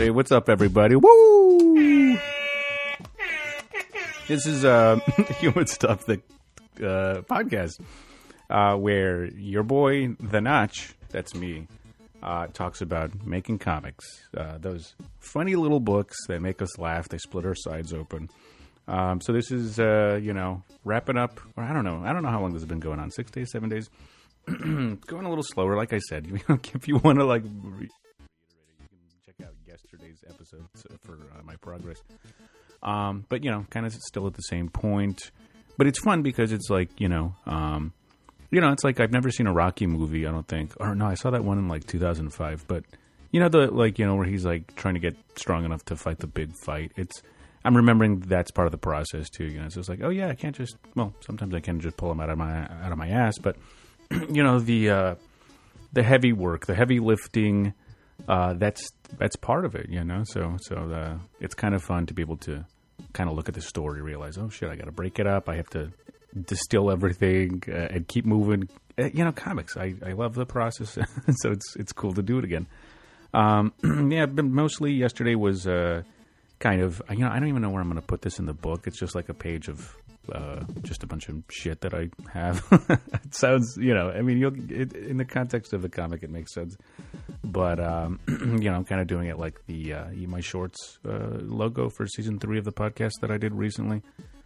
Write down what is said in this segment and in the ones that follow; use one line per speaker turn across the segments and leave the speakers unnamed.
Hey, what's up, everybody? Woo! This is uh, Human Stuff, the uh, podcast, uh, where your boy, The Notch, that's me, uh, talks about making comics. Uh, those funny little books that make us laugh, they split our sides open. Um, so this is, uh, you know, wrapping up, or I don't know. I don't know how long this has been going on. Six days, seven days? going a little slower, like I said. if you want to, like, yesterday's episode for uh, my progress. Um, but you know, kind of still at the same point. But it's fun because it's like you know, um, you know, it's like I've never seen a Rocky movie. I don't think, or no, I saw that one in like 2005. But you know, the like you know where he's like trying to get strong enough to fight the big fight. It's I'm remembering that's part of the process too. You know, so it's like, oh yeah, I can't just well, sometimes I can just pull them out of my out of my ass, but you know the uh, the heavy work, the heavy lifting uh, that's that's part of it, you know. So so uh, it's kind of fun to be able to kind of look at the story, realize, oh shit, I got to break it up. I have to distill everything uh, and keep moving. Uh, you know, comics. I, I love the process, so it's it's cool to do it again. Um, yeah, but mostly yesterday was uh, kind of you know I don't even know where I'm going to put this in the book. It's just like a page of uh, just a bunch of shit that I have. it sounds, you know, I mean, it, in the context of the comic, it makes sense. But um, you know, I'm kind of doing it like the uh, My Shorts uh, logo for season three of the podcast that I did recently.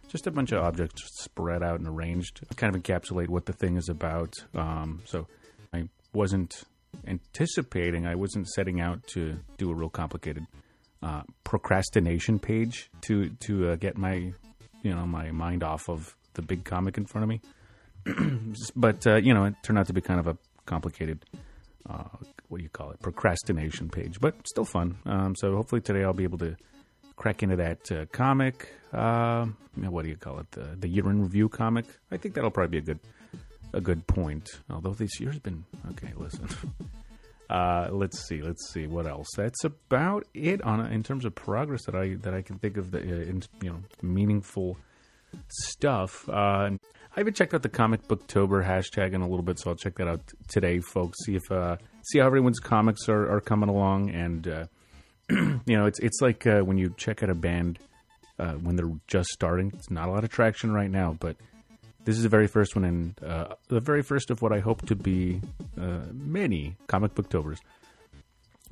Just a bunch of objects spread out and arranged, kind of encapsulate what the thing is about. Um, so I wasn't anticipating, I wasn't setting out to do a real complicated uh, procrastination page to to uh, get my you know my mind off of the big comic in front of me. but uh, you know, it turned out to be kind of a complicated, uh, what do you call it, procrastination page, but still fun. Um, so hopefully today I'll be able to crack into that uh, comic. Uh, what do you call it? The, the year in review comic. I think that'll probably be a good a good point. Although this year's been okay. Listen. Uh, let's see. Let's see what else. That's about it on in terms of progress that I that I can think of. The uh, in, you know meaningful stuff. Uh, I haven't checked out the comic booktober hashtag in a little bit, so I'll check that out today, folks. See if uh, see how everyone's comics are, are coming along, and uh, you know, it's it's like uh, when you check out a band uh, when they're just starting. It's not a lot of traction right now, but this is the very first one, and uh, the very first of what I hope to be uh, many comic booktobers.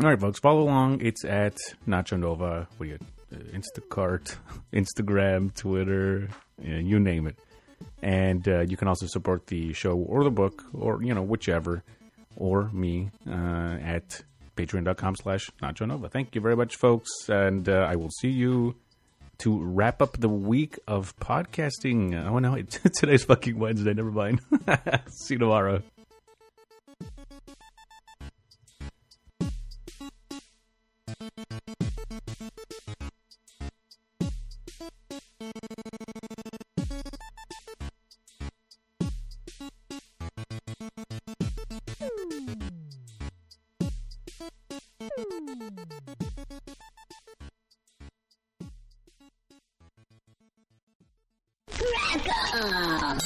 All right, folks, follow along. It's at Nacho Nova. What do you, Instacart, Instagram, Twitter, you name it. And uh, you can also support the show or the book, or you know whichever, or me uh, at patreon.com slash Nacho Nova. Thank you very much, folks, and uh, I will see you to wrap up the week of podcasting. Oh no, today's fucking Wednesday. Never mind. See you tomorrow.
Crack up!